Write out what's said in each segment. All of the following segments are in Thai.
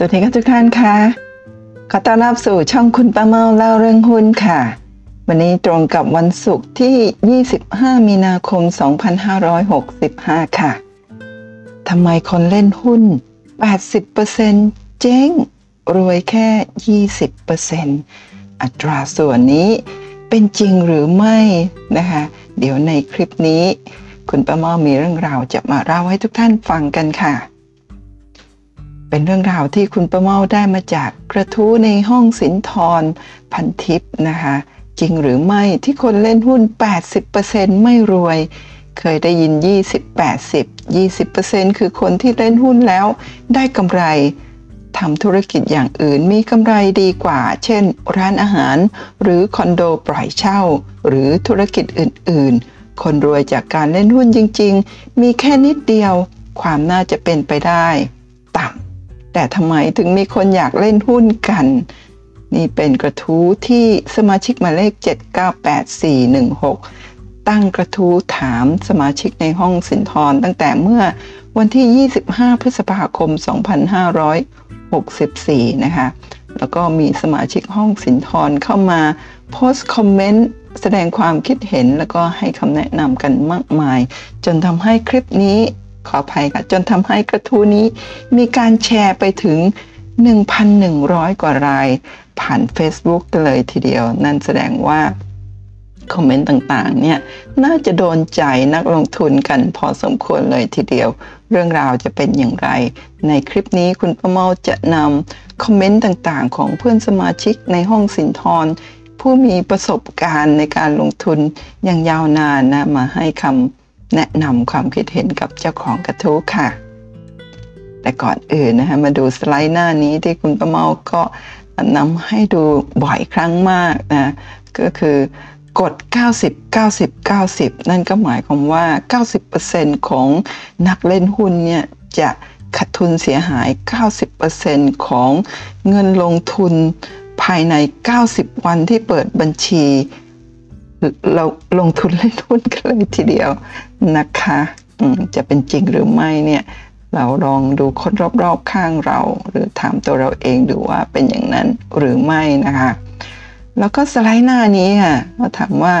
สวัสดีครับทุกท่านค่ะขอต้อนรับสู่ช่องคุณป้าเมาเล่าเรื่องหุ้นค่ะ วันนี้ตรงกับวันศุกร์ที่ 25 มีนาคม 2565 ค่ะทำไมคนเล่นหุ้น 80%เจ๊ง รวยแค่ 20%อัตราส่วนนี้เป็นจริงหรือไม่นะคะ เดี๋ยวในคลิปนี้ คุณป้าเมามีเรื่องราวจะมาเล่าให้ทุกท่านฟังกันค่ะ เป็นเรื่องราวที่คุณประเมาได้มาจากกระทู้ในห้องสินทรพันทิปนะคะ จริงหรือไม่ที่คนเล่นหุ้น 80%ไม่รวย เคยได้ยิน 20 80 20%คือคนที่เล่นหุ้นแล้วได้กำไรทำธุรกิจอย่างอื่นมีกำไรดีกว่า เช่น ร้านอาหาร หรือคอนโดปล่อยเช่า หรือธุรกิจอื่น ๆ คนรวยจากการเล่นหุ้นจริง ๆ มีแค่นิดเดียว ความน่าจะเป็นไปได้ ต่ำ แต่ทำไมถึงมีคนอยากเล่นหุ้นกัน นี่เป็นกระทู้ที่สมาชิกหมายเลข 798416 ตั้งกระทู้ถามสมาชิกในห้องสินทรตั้งแต่เมื่อวันที่ 25 พฤษภาคม 2564 นะคะ แล้วก็มีสมาชิกห้องสินทรเข้ามาโพสต์คอมเมนต์แสดงความคิดเห็นแล้วก็ให้คำแนะนำกันมากมาย จนทำให้คลิปนี้ ขออภัยค่ะ จนทำให้กระทู้นี้มีการแชร์ไปถึง 1,100 กว่าราย ผ่าน Facebook กันเลยทีเดียว นั่นแสดงว่าคอมเมนต์ต่างๆ เนี่ย น่าจะโดนใจนักลงทุนกันพอสมควรเลยทีเดียว เรื่องราวจะเป็นอย่างไร ในคลิปนี้คุณประเมาจะนำคอมเมนต์ต่างๆ ของเพื่อนสมาชิกในห้องสินทรผู้มีประสบการณ์ในการลงทุนอย่างยาวนานนะมาให้คำ แนะนำความคิดเห็นกับเจ้าของกระทู้ค่ะ แต่ก่อนอื่นนะคะมาดูสไลด์หน้านี้ที่คุณประเมาก็นำให้ดูบ่อยครั้งมากนะก็คือกด90 90 90 นั่นก็หมายความว่า 90%ของนักเล่นหุ้นเนี่ยจะขาดทุนเสียหาย 90%ของเงินลงทุนภายใน 90 วันที่เปิดบัญชี เราลงทุนเล่นหุ้นกันเลยทีเดียวนะคะจะเป็นจริงหรือไม่เนี่ยเราลองดูคนรอบๆข้างเรา หรือถามตัวเราเองดูว่าเป็นอย่างนั้นหรือไม่นะคะ แล้วก็สไลด์หน้านี้ค่ะเราถามว่า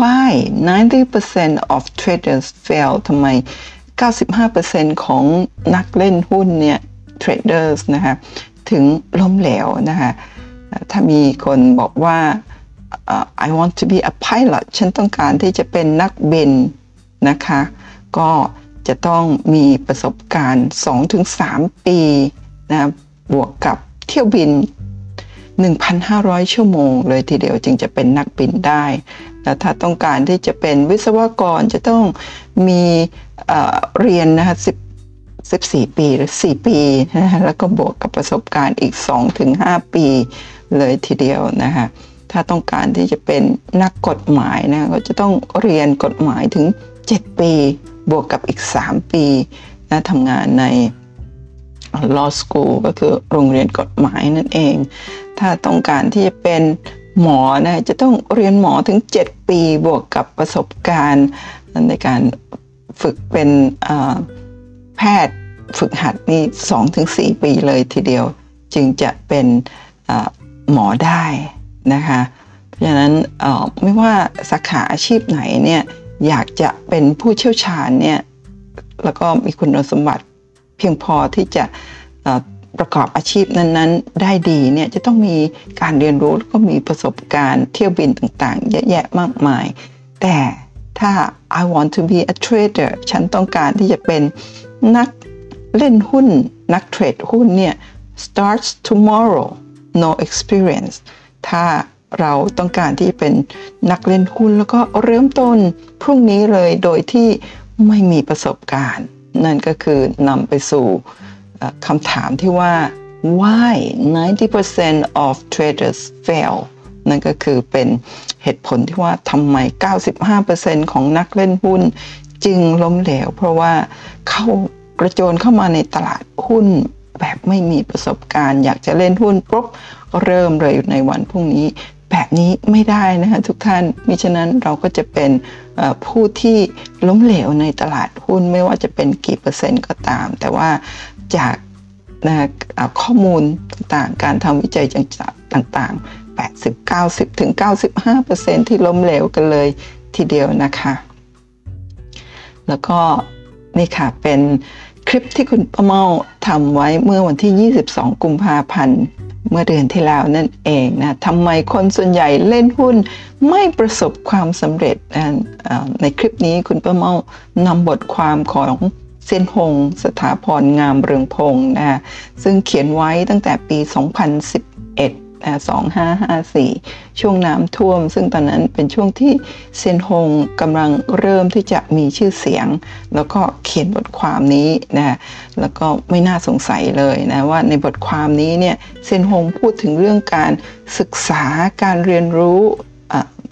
why 90% of traders fail ทำไม 95%ของนักเล่นหุ้นเนี่ย traders นะคะถึงล้มเหลวนะคะ ถ้ามีคนบอกว่า uh, I want to be a pilot ฉันต้องการที่จะเป็นนักบินนะคะ ก็จะต้องมีประสบการณ์ 2-3 ปีนะบวกกับเที่ยวบิน 1,500 ชั่วโมง เลยทีเดียวจึงจะเป็นนักบินได้ แล้วถ้าต้องการที่จะเป็นวิศวกรจะต้องมีเเรียนนะคะ14 ปีหรือ 4 ปีนะแล้วก็บวกกับประสบการณ์อีก 2-5 ปีเลยทีเดียวนะคะ ถ้าต้องการที่จะเป็นนักกฎหมายนะก็จะต้องเรียนกฎหมายถึง 7 ปี บวกกับอีก 3 ปีนะทำงานใน law school ก็คือโรงเรียนกฎหมายนั่นเอง ถ้าต้องการที่จะเป็นหมอนะจะต้องเรียนหมอถึง 7 ปีบวกกับประสบการณ์ในการฝึกเป็นแพทย์ฝึกหัดนี่2-4 ปีเลยทีเดียว จึงจะเป็นหมอได้ นะคะเพราะฉะนั้นไม่ว่าสาขาอาชีพไหนเนี่ยอยากจะเป็นผู้เชี่ยวชาญเนี่ยแล้วก็มีคุณสมบัติเพียงพอที่จะประกอบอาชีพนั้น ๆ ได้ดีเนี่ยจะต้องมีการเรียนรู้แล้วก็มีประสบการณ์เที่ยวบินต่างๆ เยอะแยะมากมาย แต่ถ้า I want to be a trader ฉันต้องการที่จะเป็นนักเล่นหุ้น นักเทรดหุ้นเนี่ย starts tomorrow no experience ถ้าเราต้องการที่เป็นนักเล่นหุ้นแล้วก็เริ่มต้นพรุ่งนี้เลยโดยที่ไม่มีประสบการณ์ นั่นก็คือนำไปสู่คำถามที่ว่า why 90% of traders fail นั่นก็คือเป็นเหตุผลที่ว่าทำไม 95%ของนักเล่นหุ้นจึงล้มเหลว เพราะว่าเข้ากระโจนเข้ามาในตลาดหุ้น แบบไม่มีประสบการณ์ อยากจะเล่นหุ้นปุ๊บเริ่มเลยในวันพรุ่งนี้ แบบนี้ไม่ได้นะคะทุกท่านมิฉะนั้นเราก็จะเป็นผู้ที่ล้มเหลวในตลาดหุ้นไม่ว่าจะเป็นกี่เปอร์เซ็นต์ก็ตาม แต่ว่าจากนะข้อมูลต่างๆการทำวิจัยต่างๆ 80 90 ถึง 95%ที่ล้มเหลวกันเลยทีเดียวนะคะ แล้วก็นี่ค่ะเป็น คลิปที่คุณป้าเมาทำไว้เมื่อวันที่ 22 กุมภาพันธ์ เมื่อเดือนที่แล้วนั่นเองนะทำไมคนส่วนใหญ่เล่นหุ้นไม่ประสบความสำเร็จ ในคลิปนี้คุณป้าเมานำบทความของเซนหงสถาพรงามเรืองพงศ์นะซึ่งเขียนไว้ตั้งแต่ปี 2011 2554 ช่วงน้ำท่วม ซึ่งตอนนั้นเป็นช่วงที่เซนฮงกำลังเริ่มที่จะมีชื่อเสียง แล้วก็เขียนบทความนี้นะแล้วก็ไม่น่าสงสัยเลยนะว่าในบทความนี้เนี่ยเซนฮงพูดถึงเรื่องการศึกษาการเรียนรู้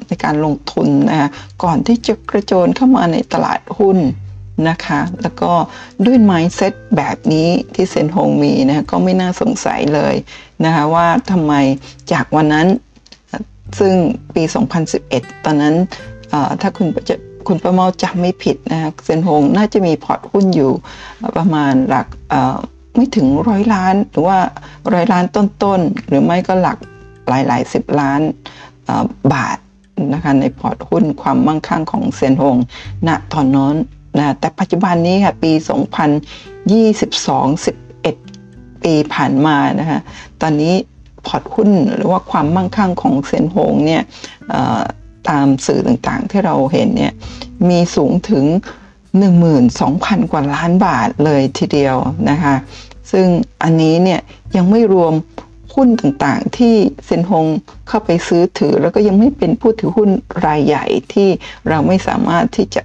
ในการลงทุนนะก่อนที่จะกระโจนเข้ามาในตลาดหุ้น นะคะ แล้วก็ด้วย mindset แบบนี้ที่เซนฮงมีนะก็ไม่น่าสงสัยเลยนะคะว่าทำไมจากวันนั้นซึ่งปี 2011 ตอนนั้นถ้าคุณจะคุณประเมาจำไม่ผิดนะเซนฮงน่าจะมีพอร์ตหุ้นอยู่ประมาณหลักไม่ถึงร้อยล้าน หรือว่าร้อยล้านต้นๆ หรือไม่ก็หลักหลายๆสิบล้านบาทนะคะในพอร์ตหุ้นความมั่งคั่งของเซียนฮงณตอนนั้น นะแต่ปัจจุบันนี้ค่ะปี 2022 11 ปีผ่านมานะคะตอนนี้พอร์ตหุ้นหรือว่าความมั่งคั่งของเซียนฮงเนี่ยตามสื่อต่างๆที่เราเห็นเนี่ยมีสูงถึง 12,000 กว่าล้านบาทเลยทีเดียวนะคะซึ่งอันนี้เนี่ยยังไม่รวมหุ้นต่างๆ ที่เซนฮงเข้าไปซื้อถือ แล้วก็ยังไม่เป็นผู้ถือหุ้นรายใหญ่ที่เราไม่สามารถที่จะ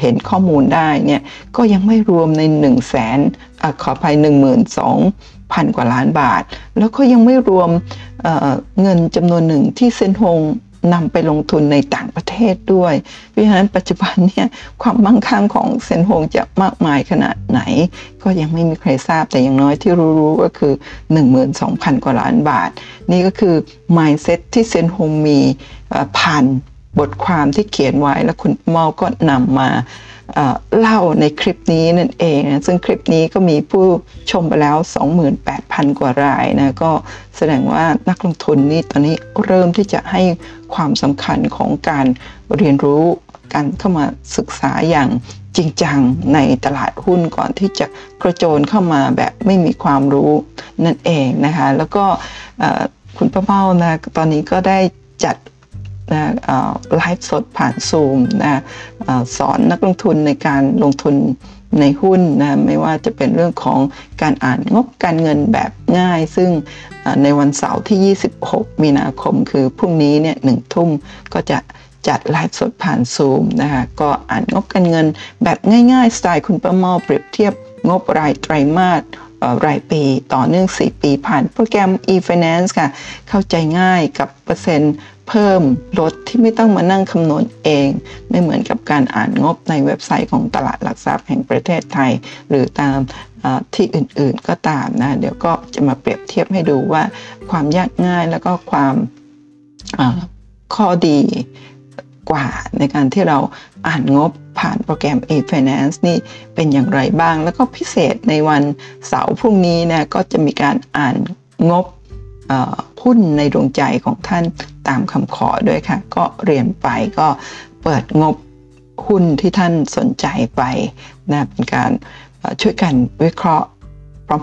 เห็นข้อมูลได้เนี่ยก็ยังไม่รวมใน1นึ่งแสนขออภัย 1 2 0 0 0พันกว่าล้านบาท แล้วก็ยังไม่รวมเเงินจำนวนหนึ่งที่เซนฮงนำไปลงทุนในต่างประเทศด้วย เพราะฉะนั้นปัจจุบันเนี่ยความมั่งคั่งของเซนฮงจะมากมายขนาดไหน ก็ยังไม่มีใครทราบแต่อย่างน้อยที่รู้ๆก็คือ 12,000 กว่าล้านบาท นี่ก็คือ mindset ที่เซนฮงมีผ่าน บทความที่เขียนไว้แล้วคุณเมาก็นำมาเล่าในคลิปนี้นั่นเองนะซึ่งคลิปนี้ก็มีผู้ชมไปแล้ว 28,000 กว่ารายนะก็แสดงว่านักลงทุนนี่ตอนนี้เริ่มที่จะให้ความสำคัญของการเรียนรู้การเข้ามาศึกษาอย่างจริงจังในตลาดหุ้นก่อนที่จะกระโจนเข้ามาแบบไม่มีความรู้นั่นเองนะคะแล้วก็คุณป้าเป้านะตอนนี้ก็ได้จัด นะไลฟ์สดผ่านซูมนะสอนนักลงทุนในการลงทุนในหุ้นนะไม่ว่าจะเป็นเรื่องของการอ่านงบการเงินแบบง่าย ซึ่งในวันเสาร์ที่ 26 มีนาคมคือพรุ่งนี้เนี่ยหนึ่งทุ่มก็จะจัดไลฟ์สดผ่านซูมนะคะก็อ่านงบการเงินแบบง่าย ๆ สไตล์คุณประมอเปรียบเทียบงบรายไตรมาสรายปีต่อเนื่อง 4 ปีผ่านโปรแกรม e-finance ค่ะ เข้าใจง่ายกับเปอร์เซ็นต์ เพิ่มลดที่ไม่ต้องมานั่งคำนวณเอง ไม่เหมือนกับการอ่านงบในเว็บไซต์ของตลาดหลักทรัพย์แห่งประเทศไทย หรือตามที่อื่นๆก็ตามนะ เดี๋ยวก็จะมาเปรียบเทียบให้ดูว่าความยากง่ายแล้วก็ความข้อดีกว่าในการที่เราอ่านงบผ่านโปรแกรม e-finance นี่เป็นอย่างไรบ้าง แล้วก็พิเศษในวันเสาร์พรุ่งนี้นะก็จะมีการอ่านงบ หุ้นในดวงใจของท่านตามคำขอด้วยค่ะ ก็เรียนไปก็เปิดงบหุ้นที่ท่านสนใจไปนะเป็นการช่วยกันวิเคราะห์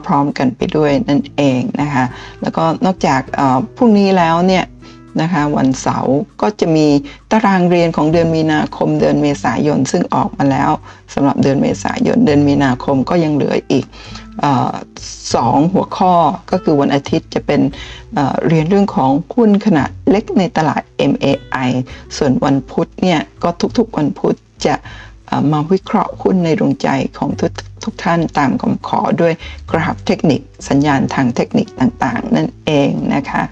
พร้อมๆ กันไปด้วยนั่นเองนะคะ แล้วก็นอกจากพรุ่งนี้แล้วเนี่ยนะคะวันเสาร์ก็จะมีตารางเรียนของเดือนมีนาคมเดือนเมษายน ซึ่งออกมาแล้วสำหรับเดือนเมษายนเดือนมีนาคมก็ยังเหลืออีก สองหัวข้อก็คือวันอาทิตย์จะเป็นเเรียนเรื่องของหุ้นขนาดเล็กในตลาด MAI ส่วนวันพุธเนี่ยก็ทุกๆวันพุธจะมาวิเคราะห์หุ้นในดวงใจของทุกทุกท่านตามคำขอด้วยกราฟเทคนิค สัญญาณทางเทคนิคต่างๆ นั่นเองนะคะ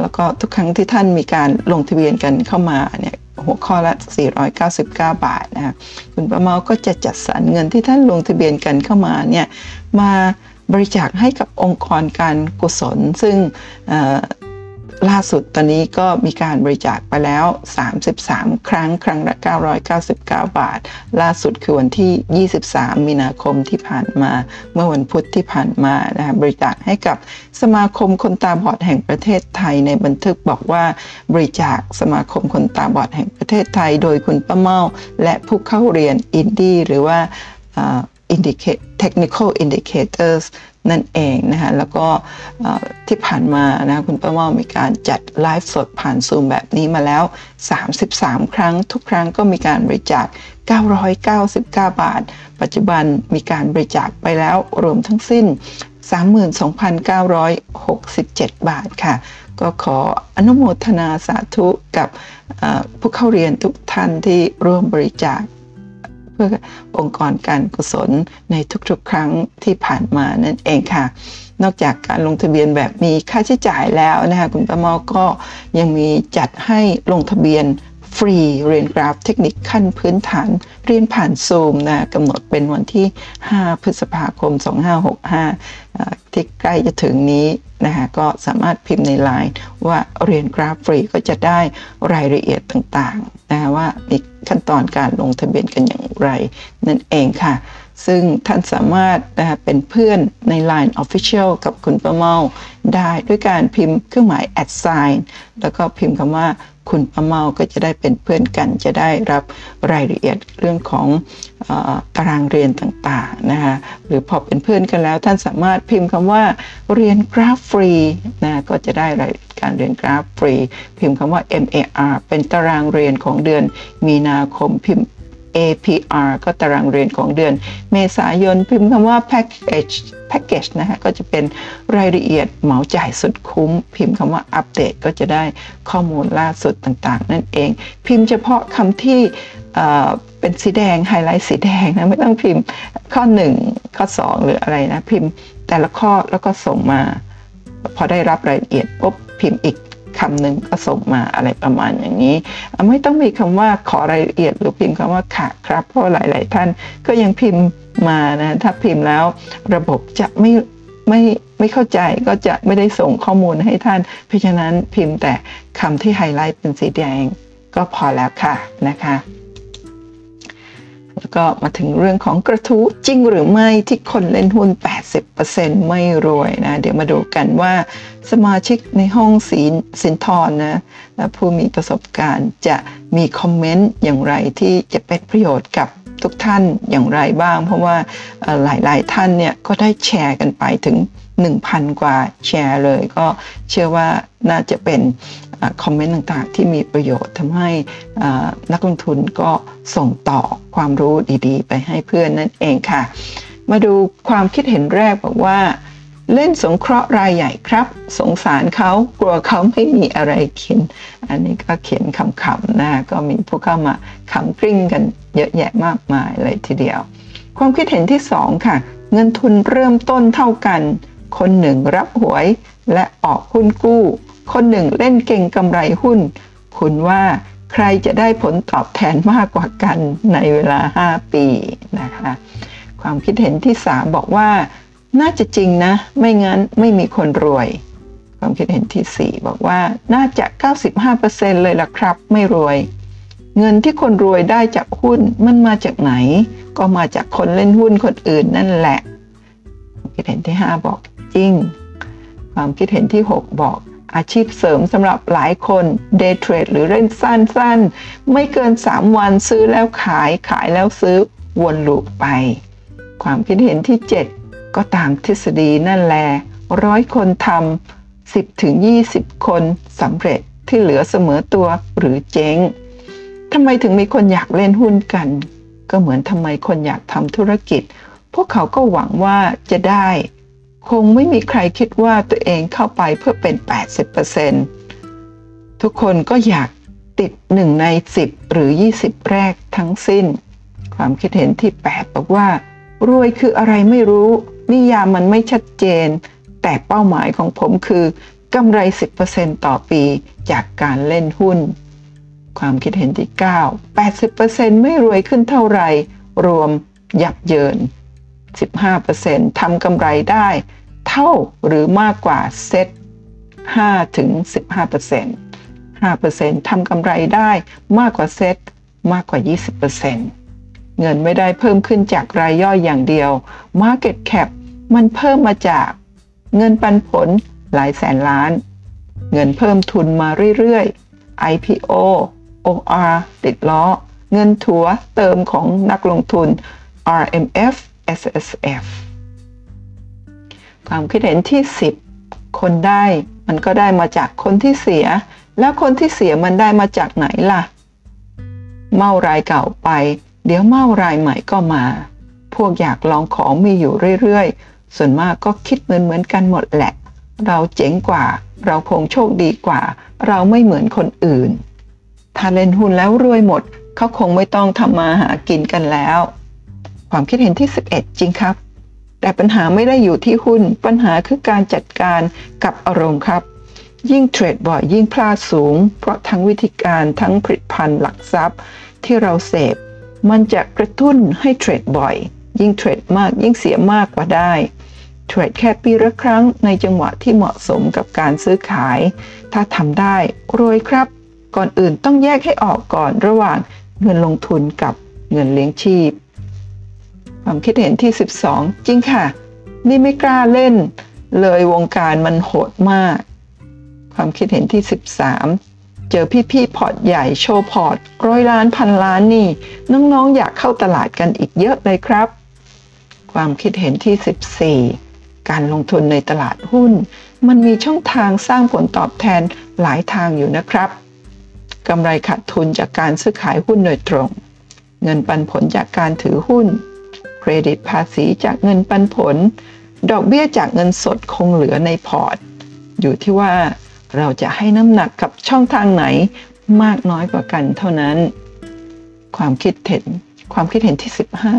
แล้วก็ทุกครั้งที่ท่านมีการลงทะเบียนกันเข้ามาเนี่ย หัวข้อละ 499 บาทนะคะคุณประเมาก็จะจัดสรรเงินที่ท่านลงทะเบียนกันเข้ามาเนี่ยมาบริจาคให้กับองค์กรการกุศล ซึ่ง ล่าสุดตอนนี้ก็มีการบริจาคไปแล้ว 33 ครั้ง ครั้งละ 999 บาท ล่าสุดคือวันที่ 23 มีนาคมที่ผ่านมา เมื่อวันพุธที่ผ่านมานะคะบริจาคให้กับสมาคมคนตาบอดแห่งประเทศไทยในบันทึกบอกว่าบริจาคสมาคมคนตาบอดแห่งประเทศไทย โดยคุณป้าเมาและผู้เข้าเรียนอินดี้หรือว่า indicate technical indicators นั่นเองนะคะแล้วก็ที่ผ่านมานะคุณป้าเมามีการจัดไลฟ์สดผ่านซูมแบบนี้มาแล้ว 33 ครั้ง ทุกครั้งก็มีการบริจาค 999 บาท ปัจจุบันมีการบริจาคไปแล้วรวมทั้งสิ้น 32,967 บาทค่ะ ก็ขออนุโมทนาสาธุกับผู้เข้าเรียนทุกท่านที่ร่วมบริจาค เพื่อองค์กรการกุศลในทุกๆ ครั้งที่ผ่านมานั่นเองค่ะ นอกจากการลงทะเบียนแบบมีค่าใช้จ่ายแล้วนะคะคุณป้ามาก็ยังมีจัดให้ลงทะเบียน ฟรีเรียนกราฟเทคนิคขั้นพื้นฐาน เรียนผ่านซูมนะกำหนดเป็นวันที่ 5 พฤษภาคม 2565 ที่ใกล้จะถึงนี้นะคะก็สามารถพิมพ์ในไลน์ว่าเรียนกราฟฟรีก็จะได้รายละเอียดต่างๆนะคะว่ามีขั้นตอนการลงทะเบียนกันอย่างไร นั่นเองค่ะ ซึ่งท่านสามารถนะคะเป็นเพื่อนใน Line Official กับคุณประเมาได้ด้วยการพิมพ์เครื่องหมาย at sign แล้วก็พิมพ์คำว่า คุณป้าเมาก็จะได้เป็นเพื่อนกันจะได้รับรายละเอียดเรื่องของอตารางเรียนต่างๆนะคะหรือพอเป็นเพื่อนกันแล้วท่านสามารถพิมพ์คำว่าเรียนกราฟฟรีนะก็จะได้รายการเรียนกราฟฟรี พิมพ์คำว่า MAR เป็นตารางเรียนของเดือนมีนาคมพิมพ์ APR ก็ตารางเรียนของเดือน เมษายนพิมพ์คำว่า package package นะฮะก็จะเป็นรายละเอียดเหมาจ่ายสุดคุ้ม พิมพ์คำว่าอัปเดตก็จะได้ข้อมูลล่าสุดต่างๆ นั่นเอง พิมพ์เฉพาะคำที่เป็นสีแดงไฮไลท์สีแดงนะไม่ต้องพิมพ์ข้อ 1 ข้อ 2 หรืออะไรนะ พิมพ์แต่ละข้อแล้วก็ส่งมา พอได้รับรายละเอียดปุ๊บพิมพ์อีก คำหนึ่งก็ส่งมาอะไรประมาณอย่างนี้ ไม่ต้องมีคำว่าขอรายละเอียดหรือพิมพ์คำว่าค่ะครับ เพราะหลาย ๆ ท่านก็ยังพิมพ์มานะถ้าพิมพ์แล้วระบบจะไม่ไม่ไม่เข้าใจก็จะไม่ได้ส่งข้อมูลให้ท่าน เพราะฉะนั้นพิมพ์แต่คำที่ไฮไลท์เป็นสีแดงก็พอแล้วค่ะนะคะ แล้วก็มาถึงเรื่องของกระทู้จริงหรือไม่ที่คนเล่นหุ้น 80%ไม่รวยนะ เดี๋ยวมาดูกันว่าสมาชิกในห้องศีลสินทรนะนะผู้มีประสบการณ์จะมีคอมเมนต์อย่างไรที่จะเป็นประโยชน์กับทุกท่านอย่างไรบ้าง เพราะว่าหลายๆ ท่านเนี่ยก็ได้แชร์กันไปถึง 1,000 กว่าแชร์เลย ก็เชื่อว่าน่าจะเป็น คอมเมนต์ต่างๆ ที่มีประโยชน์ทำให้นักลงทุนก็ส่งต่อความรู้ดีๆ ไปให้เพื่อนนั่นเองค่ะ มาดูความคิดเห็นแรกบอกว่า เล่นสงเคราะห์รายใหญ่ครับ สงสารเขากลัวเขาไม่มีอะไรกิน อันนี้ก็เขียนคำๆนะก็มีผู้เข้ามาขำกริ้งกันเยอะแยะมากมายเลยทีเดียว ความคิดเห็นที่สองค่ะ เงินทุนเริ่มต้นเท่ากัน คนหนึ่งรับหวยและออกหุ้นกู้ คนหนึ่งเล่นเก่งกำไรหุ้น คุณว่าใครจะได้ผลตอบแทนมากกว่ากันในเวลา 5 ปีนะคะ ความคิดเห็นที่ 3 บอกว่า น่าจะจริงนะ ไม่งั้นไม่มีคนรวย ความคิดเห็นที่ 4 บอกว่าน่าจะ 95%เลยล่ะครับ ไม่รวย เงินที่คนรวยได้จากหุ้นมันมาจากไหน ก็มาจากคนเล่นหุ้นคนอื่นนั่นแหละ ความคิดเห็นที่ 5 บอกจริง ความคิดเห็นที่ 6 บอก อาชีพเสริมสำหรับหลายคนเดย์เทรดหรือเล่นสั้นๆ ไม่เกิน 3 วันซื้อแล้วขายขายแล้วซื้อวนลูปไป ความคิดเห็นที่ 7 ก็ตามทฤษฎีนั่นแหละร้อยคนทำ10ถึง20 คนสำเร็จที่เหลือเสมอตัวหรือเจ๊งทำไมถึงมีคนอยากเล่นหุ้นกัน ก็เหมือนทำไมคนอยากทำธุรกิจ พวกเขาก็หวังว่าจะได้ คงไม่มีใครคิดว่าตัวเองเข้าไปเพื่อเป็น 80%ทุกคนก็อยากติดหนึ่งใน 10 หรือ 20 แรกทั้งสิ้น ความคิดเห็นที่ 8 บอกว่า รวยคืออะไรไม่รู้ นิยามมันไม่ชัดเจน แต่เป้าหมายของผมคือกำไร 10%ต่อปีจากการเล่นหุ้น ความคิดเห็นที่ 9 80%ไม่รวยขึ้นเท่าไหร่ รวมยับเยิน 15%ทำกำไรได้ ท่าหรือมากกว่าเซ็ต5ถึง15% 5%ทำกำไรได้มากกว่าเซ็ตมากกว่า 20%เงินไม่ได้เพิ่มขึ้นจากรายย่อยอย่างเดียว Market Cap มันเพิ่มมาจากเงินปันผลหลายแสนล้าน เงินเพิ่มทุนมาเรื่อยๆ IPO OR ติดล้อ เงินถัวเติมของนักลงทุน RMF SSF ความคิดเห็นที่ 10 คนได้ มันก็ได้มาจากคนที่เสีย แล้วคนที่เสียมันได้มาจากไหนล่ะ เมารายเก่าไป เดี๋ยวเมารายใหม่ก็มา พวกอยากลองของมีอยู่เรื่อยๆ ส่วนมากก็คิดเหมือนเหมือนกันหมดแหละ เราเจ๋งกว่า เราคงโชคดีกว่า เราไม่เหมือนคนอื่น ถ้าเล่นหุ้นแล้วรวยหมด เขาคงไม่ต้องทำมาหากินกันแล้ว ความคิดเห็นที่ 11 จริงครับ แต่ปัญหาไม่ได้อยู่ที่หุ้น ปัญหาคือการจัดการกับอารมณ์ครับ ยิ่งเทรดบ่อยยิ่งพลาดสูง เพราะทั้งวิธีการทั้งผลิตภัณฑ์หลักทรัพย์ ที่เราเสพ มันจะกระตุ้นให้เทรดบ่อย ยิ่งเทรดมากยิ่งเสียมากกว่าได้เทรดแค่ปีละครั้งในจังหวะที่เหมาะสมกับการซื้อขาย ถ้าทำได้รวยครับ ก่อนอื่นต้องแยกให้ออกก่อนระหว่างเงินลงทุนกับเงินเลี้ยงชีพ ความคิดเห็นที่ 12 จริงค่ะ นี่ไม่กล้าเล่น เลยวงการมันโหดมาก ความคิดเห็นที่ 13 เจอพี่ๆพอร์ตใหญ่โชว์พอร์ตร้อยล้านพันล้านนี่ น้องๆ อยากเข้าตลาดกันอีกเยอะเลยครับ ความคิดเห็นที่ 14 การลงทุนในตลาดหุ้น มันมีช่องทางสร้างผลตอบแทนหลายทางอยู่นะครับกำไรขาดทุนจากการซื้อขายหุ้นโดยตรง เงินปันผลจากการถือหุ้น เครดิตภาษีจากเงินปันผล ดอกเบี้ยจากเงินสดคงเหลือในพอร์ต อยู่ที่ว่าเราจะให้น้ำหนักกับช่องทางไหนมากน้อยกว่ากันเท่านั้น ความคิดเห็นความคิดเห็นที่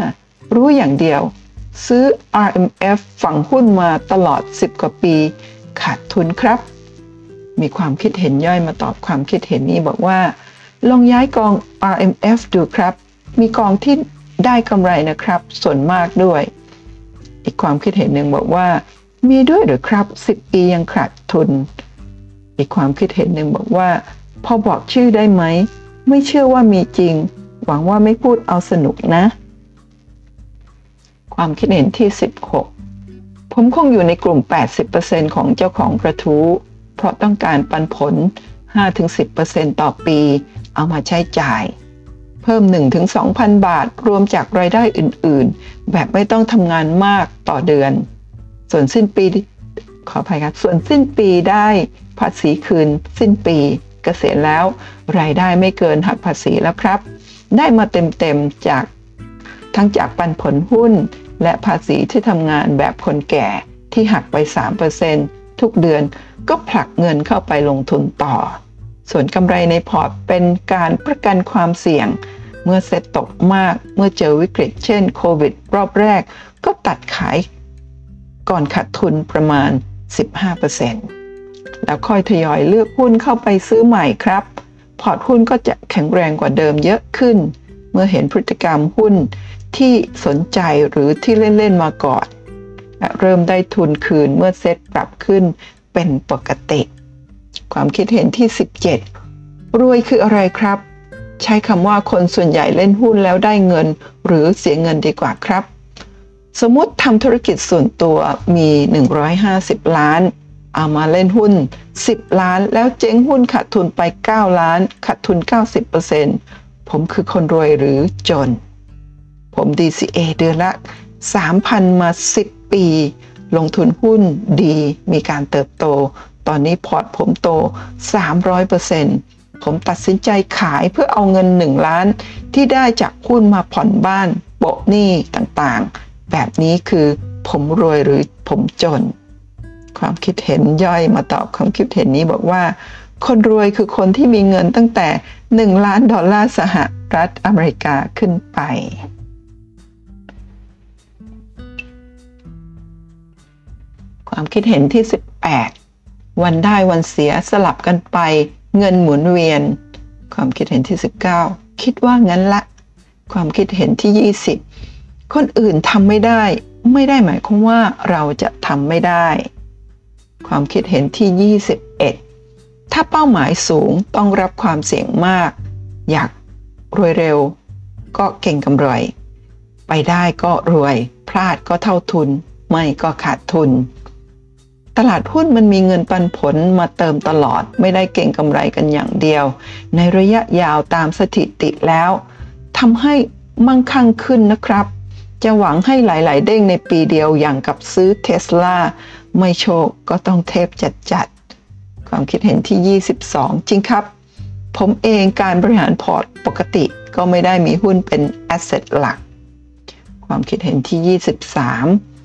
15 รู้อย่างเดียว ซื้อ RMF ฝั่งหุ้นมาตลอด 10 กว่าปี ขาดทุนครับ มีความคิดเห็นย่อยมาตอบความคิดเห็นนี้บอกว่า ลองย้ายกอง RMF ดูครับ มีกองที่ ได้กำไรนะครับ ส่วนมากด้วย อีกความคิดเห็นหนึ่งบอกว่า มีด้วยหรือครับ 10 ปียังขาดทุน อีกความคิดเห็นหนึ่งบอกว่า พอบอกชื่อได้ไหม ไม่เชื่อว่ามีจริง หวังว่าไม่พูดเอาสนุกนะ ความคิดเห็นที่ 16 ผมคงอยู่ในกลุ่ม 80%ของเจ้าของกระทู้ เพราะต้องการปันผล 5-10%ต่อปี เอามาใช้จ่าย พิ่ม 1-2,000 บาท รวมจากรายได้อื่นๆ แบบไม่ต้องทำงานมากต่อเดือน ส่วนสิ้นปีขออภัยครับส่วนสิ้นปีได้ภาษีคืน สิ้นปีกเกษียณแล้ว รายได้ไม่เกินหักภาษีแล้วครับ ได้มาเต็มๆจากทั้งจากปันผลหุ้น และภาษีที่ทำงานแบบคนแก่ที่หักไป 3%ทุกเดือนก็ผลักเงินเข้าไปลงทุนต่อ ส่วนกำไรในพอร์ตเป็นการประกันความเสี่ยง เมื่อเซ็ตตกมาก เมื่อเจอวิกฤต เช่นโควิด รอบแรก ก็ตัดขายก่อนขาดทุนประมาณ 15%แล้วค่อยทยอยเลือกหุ้นเข้าไปซื้อใหม่ครับ พอร์ตหุ้นก็จะแข็งแรงกว่าเดิมเยอะขึ้น เมื่อเห็นพฤติกรรมหุ้นที่สนใจหรือที่เล่น ๆ มาก่อน เริ่มได้ทุนคืนเมื่อเซ็ตปรับขึ้นเป็นปกติ ความคิดเห็นที่ 17 รวยคืออะไรครับ ใช้คำว่าคนส่วนใหญ่เล่นหุ้นแล้วได้เงิน หรือเสียเงินดีกว่าครับ สมมติทำธุรกิจส่วนตัวมี 150 ล้าน เอามาเล่นหุ้น 10 ล้าน แล้วเจ๊งหุ้นขาดทุนไป 9 ล้านขาดทุน 90%ผมคือคนรวยหรือจน ผม DCA เดือนละ 3,000 มา 10 ปี ลงทุนหุ้นดีมีการเติบโต ตอนนี้พอร์ตผมโต 300% ผมตัดสินใจขายเพื่อเอาเงิน1ล้าน ที่ได้จากหุ้นมาผ่อนบ้านโปะหนี้ต่างๆ แบบนี้คือผมรวยหรือผมจน ความคิดเห็นย่อยมาตอบความคิดเห็นนี้บอกว่า คนรวยคือคนที่มีเงินตั้งแต่ 1 ล้านดอลลาร์สหรัฐอเมริกาขึ้นไปความคิดเห็นที่ 18 วันได้วันเสียสลับกันไป เงินหมุนเวียน ความคิดเห็นที่ 19 คิดว่างั้นละ ความคิดเห็นที่ 20 คนอื่นทำไม่ได้ ไม่ได้หมายความว่าเราจะทำไม่ได้ ความคิดเห็นที่ 21 ถ้าเป้าหมายสูงต้องรับความเสี่ยงมาก อยากรวยเร็ว ก็เก่งกำไร ไปได้ก็รวย พลาดก็เท่าทุน ไม่ก็ขาดทุน ตลาดหุ้นมันมีเงินปันผลมาเติมตลอด ไม่ได้เก่งกำไรกันอย่างเดียว ในระยะยาวตามสถิติแล้วทำให้มั่งคั่งขึ้นนะครับ จะหวังให้หลาย ๆ เด้งในปีเดียวอย่างกับซื้อเทสลาไม่โชคก็ต้องเทพจัด ๆ ความคิดเห็นที่ 22 จริงครับ ผมเองการบริหารพอร์ตปกติก็ไม่ได้มีหุ้นเป็นแอสเซทหลัก ความคิดเห็นที่ 23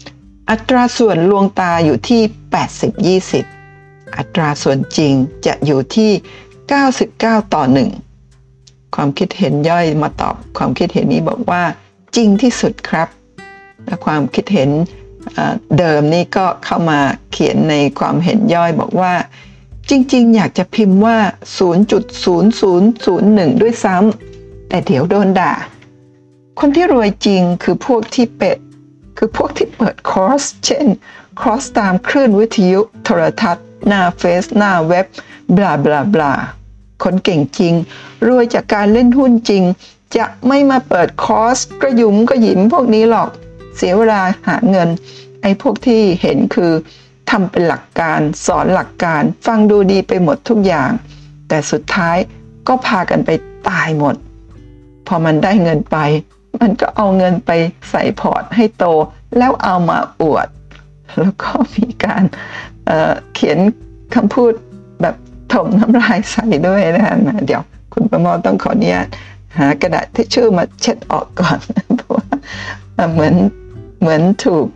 อัตราส่วนลวงตาอยู่ที่ 80-20 อัตราส่วนจริงจะอยู่ที่ 99 ต่อ 1 ความคิดเห็นย่อยมาตอบความคิดเห็นนี้บอกว่า จริงที่สุดครับ และความคิดเห็นเดิมนี่ก็เข้ามาเขียนในความเห็นย่อยบอกว่า จริง ๆ อยากจะพิมพ์ว่า 0.0001 ด้วยซ้ำแต่เดี๋ยวโดนด่า คนที่รวยจริงคือพวกที่เป็ด คือพวกที่เปิดคอร์ส เช่น คอร์สตามคลื่นวิทยุโทรทัศน์ หน้าเฟซหน้าเว็บบลาบลาบลาคนเก่งจริง รวยจากการเล่นหุ้นจริง จะไม่มาเปิดคอร์สกระยุมกระหยิมพวกนี้หรอก เสียเวลาหาเงิน ไอ้พวกที่เห็นคือทำเป็นหลักการสอนหลักการฟังดูดีไปหมดทุกอย่าง แต่สุดท้ายก็พากันไปตายหมด พอมันได้เงินไป มันก็เอาเงินไปใส่พอร์ตให้โต แล้วเอามาอวด แล้วก็มีการเเขียนคำพูดแบบถมน้ำลายใส่ด้วยนะเดี๋ยวคุณประมอต้องขออนุญาตหากระดาษทิชชู่มาเช็ดออกก่อนเพราะว่าเหมือนเหมือนถูก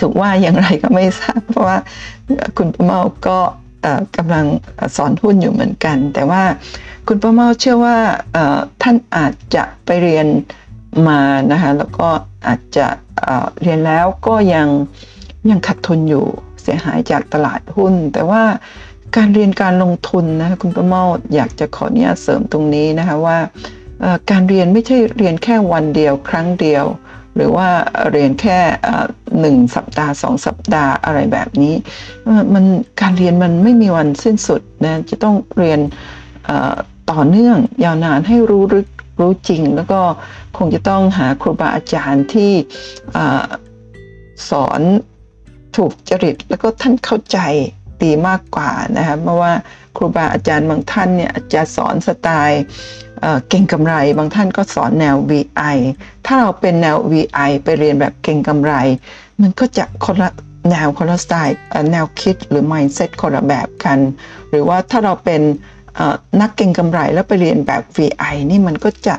ถูกว่าอย่างไรก็ไม่ทราบเพราะว่าคุณประเมาก็ กำลังสอนหุ้นอยู่เหมือนกัน แต่ว่าคุณประเมาเชื่อว่าท่านอาจจะไปเรียนมานะคะแล้วก็อาจจะเรียนแล้วก็ยังยังขัดทุนอยู่เสียหายจากตลาดหุ้น แต่ว่าการเรียนการลงทุนนะคุณประเมาอยากจะขออนุญาตเสริมตรงนี้นะคะว่าการเรียนไม่ใช่เรียนแค่วันเดียวครั้งเดียว หรือว่าเรียนแค่หนึ่งสัปดาห์สองสัปดาห์อะไรแบบนี้มันการเรียนมันไม่มีวันสิ้นสุดนะจะต้องเรียนต่อเนื่องยาวนานให้รู้รู้รู้จริง แล้วก็คงจะต้องหาครูบาอาจารย์ที่สอนถูกจริตแล้วก็ท่านเข้าใจ ดีมากกว่านะคะเพราะว่าครูบาอาจารย์บางท่านเนี่ยจะสอนสไตล์เก่งกำไร บางท่านก็สอนแนว VI ถ้าเราเป็นแนว VI ไปเรียนแบบเก่งกำไร มันก็จะคนละแนวคนละสไตล์แนวคิดหรือ mindset คนละแบบกัน หรือว่าถ้าเราเป็นนักเก่งกำไรแล้วไปเรียนแบบ VI นี่มันก็จะ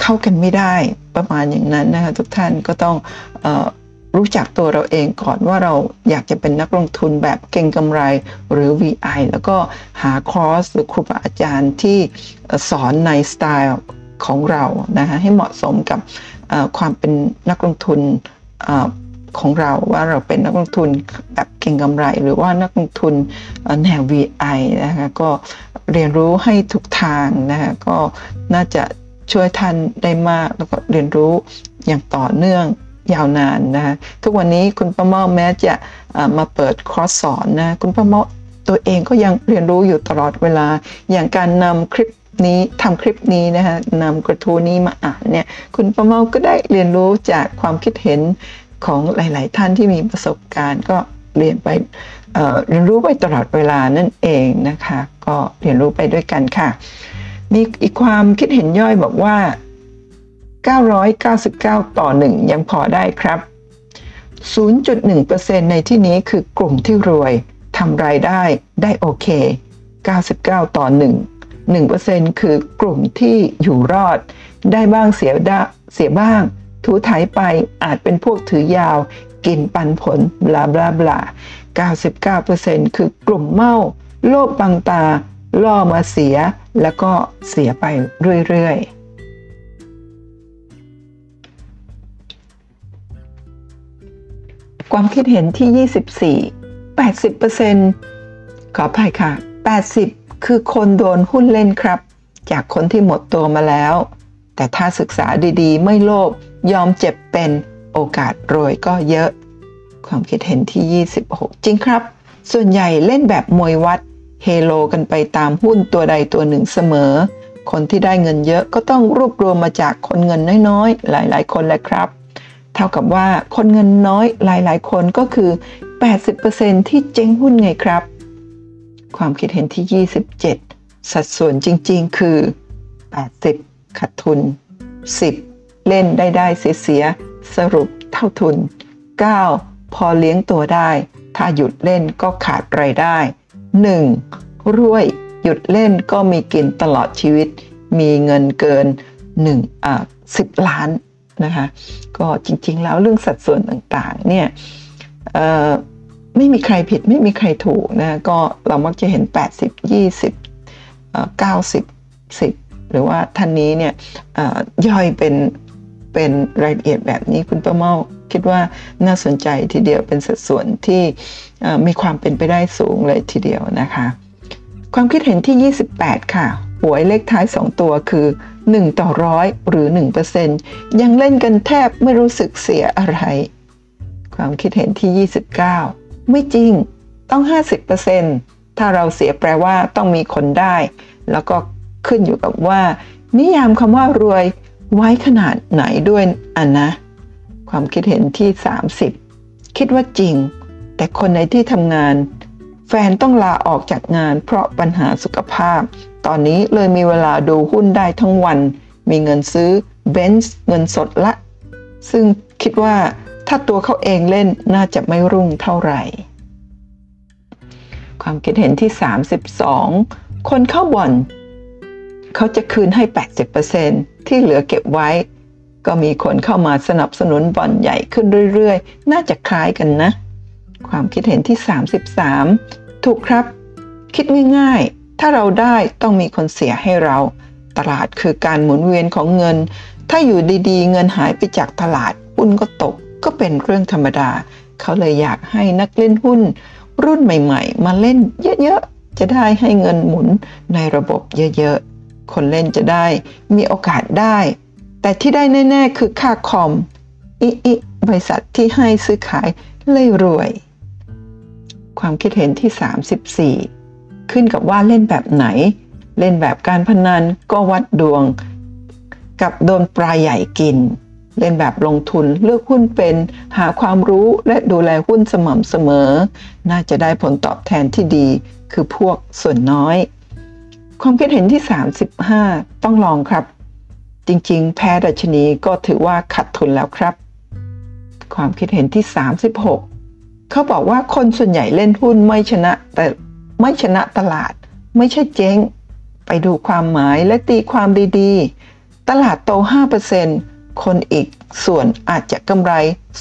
เข้ากันไม่ได้ประมาณอย่างนั้นนะคะทุกท่านก็ต้อง รู้จักตัวเราเองก่อนว่าเราอยากจะเป็นนักลงทุนแบบเก่งกำไรหรือ VI แล้วก็หาคอร์สหรือครูบาอาจารย์ที่สอนในสไตล์ของเรานะคะให้เหมาะสมกับความเป็นนักลงทุนของเราว่าเราเป็นนักลงทุนแบบเก่งกำไร หรือว่านักลงทุนแนว VI นะคะก็เรียนรู้ให้ถูกทางนะคะก็น่าจะช่วยท่านได้มากแล้วก็เรียนรู้อย่างต่อเนื่อง ยาวนานนะทุกวันนี้คุณป้าเมาแม้จะมาเปิดคอร์สสอนนะคุณป้าเมาตัวเองก็ยังเรียนรู้อยู่ตลอดเวลา อย่างการนำคลิปนี้ทำคลิปนี้นะคะนำกระทู้นี้มาอ่านเนี่ยคุณป้าเมาก็ได้เรียนรู้จากความคิดเห็นของหลาย ๆ ท่านที่มีประสบการณ์ก็เรียนไปเเรียนรู้ไปตลอดเวลานั่นเองนะคะ ก็เรียนรู้ไปด้วยกันค่ะ มีอีกความคิดเห็นย่อยบอกว่า 999 ต่อ 1 ยังพอได้ครับ 0.1%ในที่นี้คือกลุ่มที่รวยทำรายได้ได้โอเค 99 ต่อ 1 1%คือกลุ่มที่อยู่รอด ได้บ้างเสียดเสียบ้างทูไถไปอาจเป็นพวกถือยาว กินปันผลบลาบลาบลา99%คือกลุ่มเมาโลภบังตา ล่อมาเสียแล้วก็เสียไปเรื่อยๆ ความคิดเห็นที่ 24 80%ขออภัยค่ะ 80 คือคนโดนหุ้นเล่นครับ จากคนที่หมดตัวมาแล้ว แต่ถ้าศึกษาดีๆ ไม่โลภยอมเจ็บเป็นโอกาสรวยก็เยอะ ความคิดเห็นที่ 26 จริงครับ ส่วนใหญ่เล่นแบบมวยวัดเฮโลกันไปตามหุ้นตัวใดตัวหนึ่งเสมอ คนที่ได้เงินเยอะก็ต้องรวบรวมมาจากคนเงินน้อยๆ หลายๆ คนแหละครับ เท่ากับว่าคนเงินน้อยหลายๆ คนก็คือ 80%ที่เจ๊งหุ้นไงครับ ความคิดเห็นที่ 27 สัดส่วนจริง ๆ คือ 80 ขาดทุน 10 เล่นได้ได้เสียเสียสรุปเท่าทุน 9 พอเลี้ยงตัวได้ ถ้าหยุดเล่นก็ขาดรายได้ 1. รวยหยุดเล่นก็มีกินตลอดชีวิต มีเงินเกิน1อ่า10 ล้าน นะคะก็จริงๆแล้วเรื่องสัดส่วนต่างๆเนี่ยไม่มีใครผิดไม่มีใครถูกนะก็เรามักจะเห็น 80 20 90 10 หรือว่าท่านนี้เนี่ยย่อยเป็นเป็นรายละเอียดแบบนี้คุณประเมาคิดว่าน่าสนใจทีเดียวเป็นสัดส่วนที่มีความเป็นไปได้สูงเลยทีเดียวนะคะ ความคิดเห็นที่ 28 ค่ะ หวยเลขท้าย 2 ตัวคือ 1 ต่อร้อยหรือ 1%ยังเล่นกันแทบไม่รู้สึกเสียอะไร ความคิดเห็นที่ 29 ไม่จริงต้อง 50%ถ้าเราเสียแปลว่าต้องมีคนได้ แล้วก็ขึ้นอยู่กับว่า นิยามคำว่ารวยไว้ขนาดไหนด้วยอันนะ ความคิดเห็นที่ 30 คิดว่าจริง แต่คนในที่ทำงาน แฟนต้องลาออกจากงานเพราะปัญหาสุขภาพ ตอนนี้เลยมีเวลาดูหุ้นได้ทั้งวัน มีเงินซื้อเบนซ์เงินสดละ ซึ่งคิดว่าถ้าตัวเขาเองเล่นน่าจะไม่รุ่งเท่าไหร่ ความคิดเห็นที่ 32 คนเข้าบ่อน เขาจะคืนให้ 80%ที่เหลือเก็บไว้ ก็มีคนเข้ามาสนับสนุนบ่อนใหญ่ขึ้นเรื่อยๆ น่าจะคล้ายกันนะ ความคิดเห็นที่ 33 ถูกครับ คิดง่ายๆ ถ้าเราได้ต้องมีคนเสียให้เรา ตลาดคือการหมุนเวียนของเงิน ถ้าอยู่ดีๆ เงินหายไปจากตลาดหุ้นก็ตกก็เป็นเรื่องธรรมดา เขาเลยอยากให้นักเล่นหุ้น รุ่นใหม่ ๆ มาเล่นเยอะๆ จะได้ให้เงินหมุนในระบบเยอะๆ คนเล่นจะได้มีโอกาสได้ แต่ที่ได้แน่ๆ คือค่าคอมอิอิบริษัทที่ให้ซื้อขายเลยรวย ความคิดเห็นที่ 34 ขึ้นกับว่าเล่นแบบไหน เล่นแบบการพนันก็วัดดวง กับโดนปลาใหญ่กิน เล่นแบบลงทุนเลือกหุ้นเป็นหาความรู้และดูแลหุ้นสม่ำเสมอ น่าจะได้ผลตอบแทนที่ดี คือพวกส่วนน้อย ความคิดเห็นที่ 35 ต้องลองครับ จริงๆ แพ้ดัชนีก็ถือว่าขัดทุนแล้วครับ ความคิดเห็นที่ 36เขาบอกว่าคนส่วนใหญ่เล่นหุ้นไม่ชนะแต่ ไม่ชนะตลาด ไม่ใช่เจ๊ง ไปดูความหมายและตีความดีๆ ตลาดโต 5%คนอีกส่วนอาจจะกำไร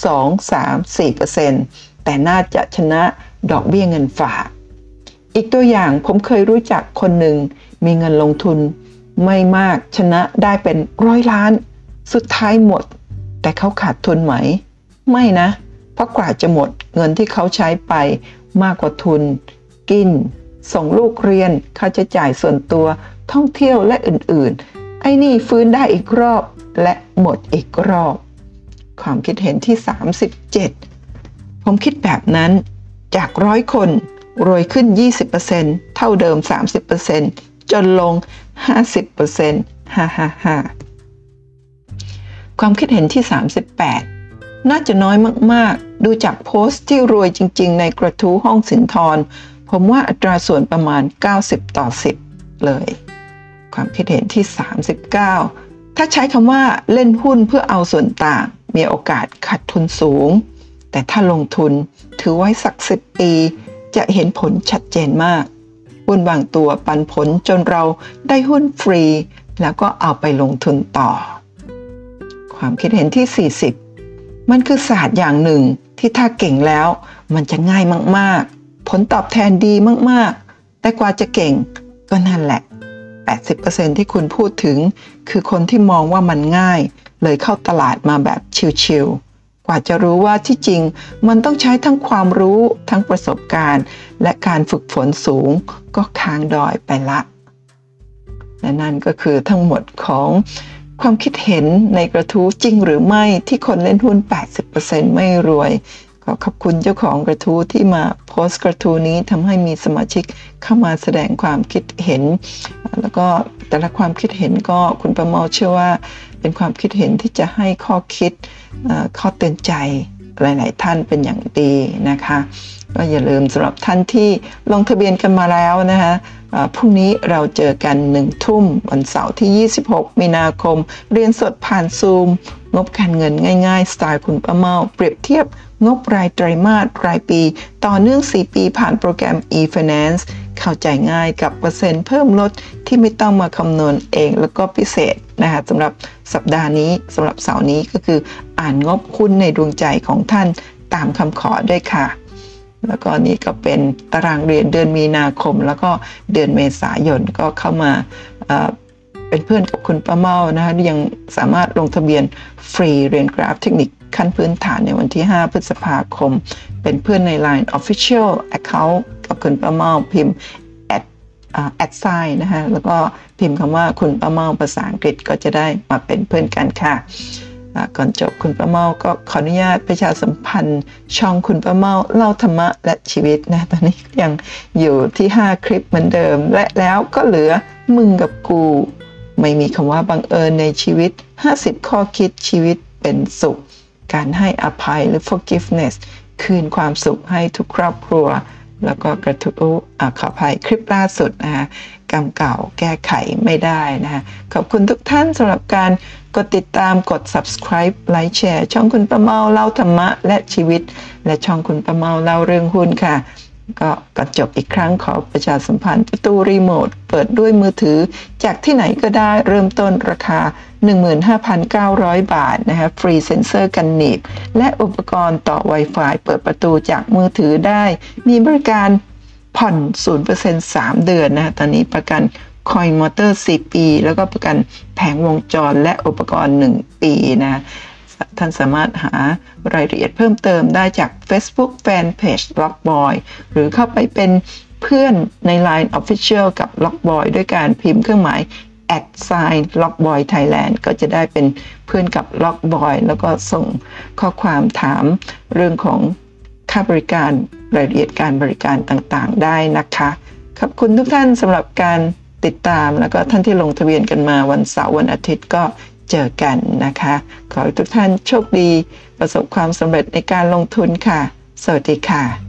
2 3 4%แต่น่าจะชนะดอกเบี้ยเงินฝาก อีกตัวอย่างผมเคยรู้จักคนหนึ่งมีเงินลงทุน ไม่มากชนะได้เป็นร้อยล้าน สุดท้ายหมด แต่เขาขาดทุนไหม ไม่นะ เพราะกว่าจะหมดเงินที่เขาใช้ไปมากกว่าทุน กิน ส่งลูกเรียน ค่าใช้จ่ายส่วนตัว ท่องเที่ยวและอื่นๆ ไอ้นี่ฟื้นได้อีกรอบและหมดอีกรอบ ความคิดเห็นที่ 37 ผมคิดแบบนั้น จากร้อยคนรวยขึ้น 20%เท่าเดิม 30%จนลง 50%ฮ่าฮ่าฮ่าความคิดเห็นที่ 38 น่าจะน้อยมาก ๆ ดูจากโพสต์ที่รวยจริง ๆ ในกระทู้ห้องสินทร ผมว่าอัตราส่วนประมาณ 90 ต่อ 10 เลย ความคิดเห็นที่ 39 ถ้าใช้คำว่าเล่นหุ้นเพื่อเอาส่วนต่าง มีโอกาสขาดทุนสูง แต่ถ้าลงทุนถือไว้สักสิบปี จะเห็นผลชัดเจนมาก หุ้นบางตัวปันผลจนเราได้หุ้นฟรี แล้วก็เอาไปลงทุนต่อ ความคิดเห็นที่ 40 มันคือศาสตร์อย่างหนึ่งที่ถ้าเก่งแล้วมันจะง่ายมากๆ ผลตอบแทนดีมากๆ แต่กว่าจะเก่งก็นั่นแหละ 80%ที่คุณพูดถึง คือคนที่มองว่ามันง่าย เลยเข้าตลาดมาแบบชิวๆ กว่าจะรู้ว่าที่จริง มันต้องใช้ทั้งความรู้ทั้งประสบการณ์ และการฝึกฝนสูงก็ค้างดอยไปละ และนั่นก็คือทั้งหมดของความคิดเห็นในกระทู้จริงหรือไม่ที่คนเล่นหุ้น 80%ไม่รวย ก็ขอบคุณเจ้าของกระทู้ที่มาโพสต์กระทู้นี้ทำให้มีสมาชิกเข้ามาแสดงความคิดเห็น แล้วก็แต่ละความคิดเห็นก็คุณประเมาเชื่อว่า เป็นความคิดเห็นที่จะให้ข้อคิดข้อเตือนใจ หลาย ๆ ท่านเป็นอย่างดีนะคะก็อย่าลืมสำหรับท่านที่ลงทะเบียนกันมาแล้วนะคะพรุ่งนี้เราเจอกันหนึ่งทุ่มวันเสาร์ที่ 26 มีนาคม เรียนสดผ่านซูม งบการเงินง่ายๆ สไตล์คุณป้าเมา เปรียบเทียบงบรายไตรมาสรายปี ต่อเนื่อง 4 ปีผ่านโปรแกรม e-finance เข้าใจง่ายกับเปอร์เซ็นต์เพิ่มลดที่ไม่ต้องมาคำนวณเองแล้วก็พิเศษนะคะสำหรับสัปดาห์นี้สำหรับเสาร์นี้ก็คืออ่านงบหุ้นในดวงใจของท่านตามคำขอด้วยค่ะ แล้วก็นี่ก็เป็นตารางเรียนเดือนมีนาคม แล้วก็เดือนเมษายนก็เข้ามาเป็นเพื่อนกับคุณป้าเมานะคะยังสามารถลงทะเบียนฟรีเรียนกราฟเทคนิคขั้นพื้นฐานในวันที่ 5 พฤษภาคม เป็นเพื่อนใน Line Official Account คุณป้าเมาพิมพ์แอดไซน์นะคะแล้วก็พิมพ์คำว่าคุณป้าเมาภาษาอังกฤษก็จะได้มาเป็นเพื่อนกันค่ะก่อนจบคุณป้าเมาก็ขออนุญาตประชาสัมพันธ์ ช่องคุณป้าเมาเล่าธรรมะและชีวิตนะตอนนี้ยังอยู่ที่ 5 คลิปเหมือนเดิม และแล้วก็เหลือมึงกับกู ไม่มีคำว่าบังเอิญในชีวิต 50 ข้อคิดชีวิตเป็นสุข การให้อภัยหรือ forgiveness คืนความสุขให้ทุกครอบครัว แล้วก็กระทุ้อขออภัยคลิปล่าสุดนะคะกรรมเก่าแก้ไขไม่ได้นะคะขอบคุณทุกท่านสำหรับการกดติดตามกด subscribe ไลค์แชร์ช่องคุณประเมาเล่าธรรมะและชีวิต และช่องคุณประเมาเล่าเรื่องหุ้นค่ะ ก็ก่อนจบอีกครั้งขอประชาสัมพันธ์ประตูรีโมท เปิดด้วยมือถือ จากที่ไหนก็ได้เริ่มต้นราคา 15,900 บาทนะคะฟรีเซ็นเซอร์กันหนีบ และอุปกรณ์ต่อ Wi-Fi เปิดประตูจากมือถือได้ มีบริการผ่อน 0% 3 เดือนนะตอนนี้ประกันคอยล์มอเตอร์ 4 ปี แล้วก็ประกันแผงวงจรและอุปกรณ์ 1 ปีนะ ท่านสามารถหารายละเอียดเพิ่มเติมได้จาก Facebook Fanpage Lockboy หรือเข้าไปเป็นเพื่อนใน Line Official กับ Lockboy ด้วยการพิมพ์เครื่องหมาย at sign lockboy thailand ก็จะได้เป็นเพื่อนกับ lockboy แล้วก็ส่งข้อความถามเรื่องของค่าบริการรายละเอียดการบริการต่างๆ ได้นะคะ ขอบคุณทุกท่านสำหรับการติดตามแล้วก็ท่านที่ลงทะเบียนกันมาวันเสาร์วันอาทิตย์ก็ เจอกันนะคะ ขอให้ทุกท่านโชคดี ประสบความสำเร็จในการลงทุนค่ะ สวัสดีค่ะ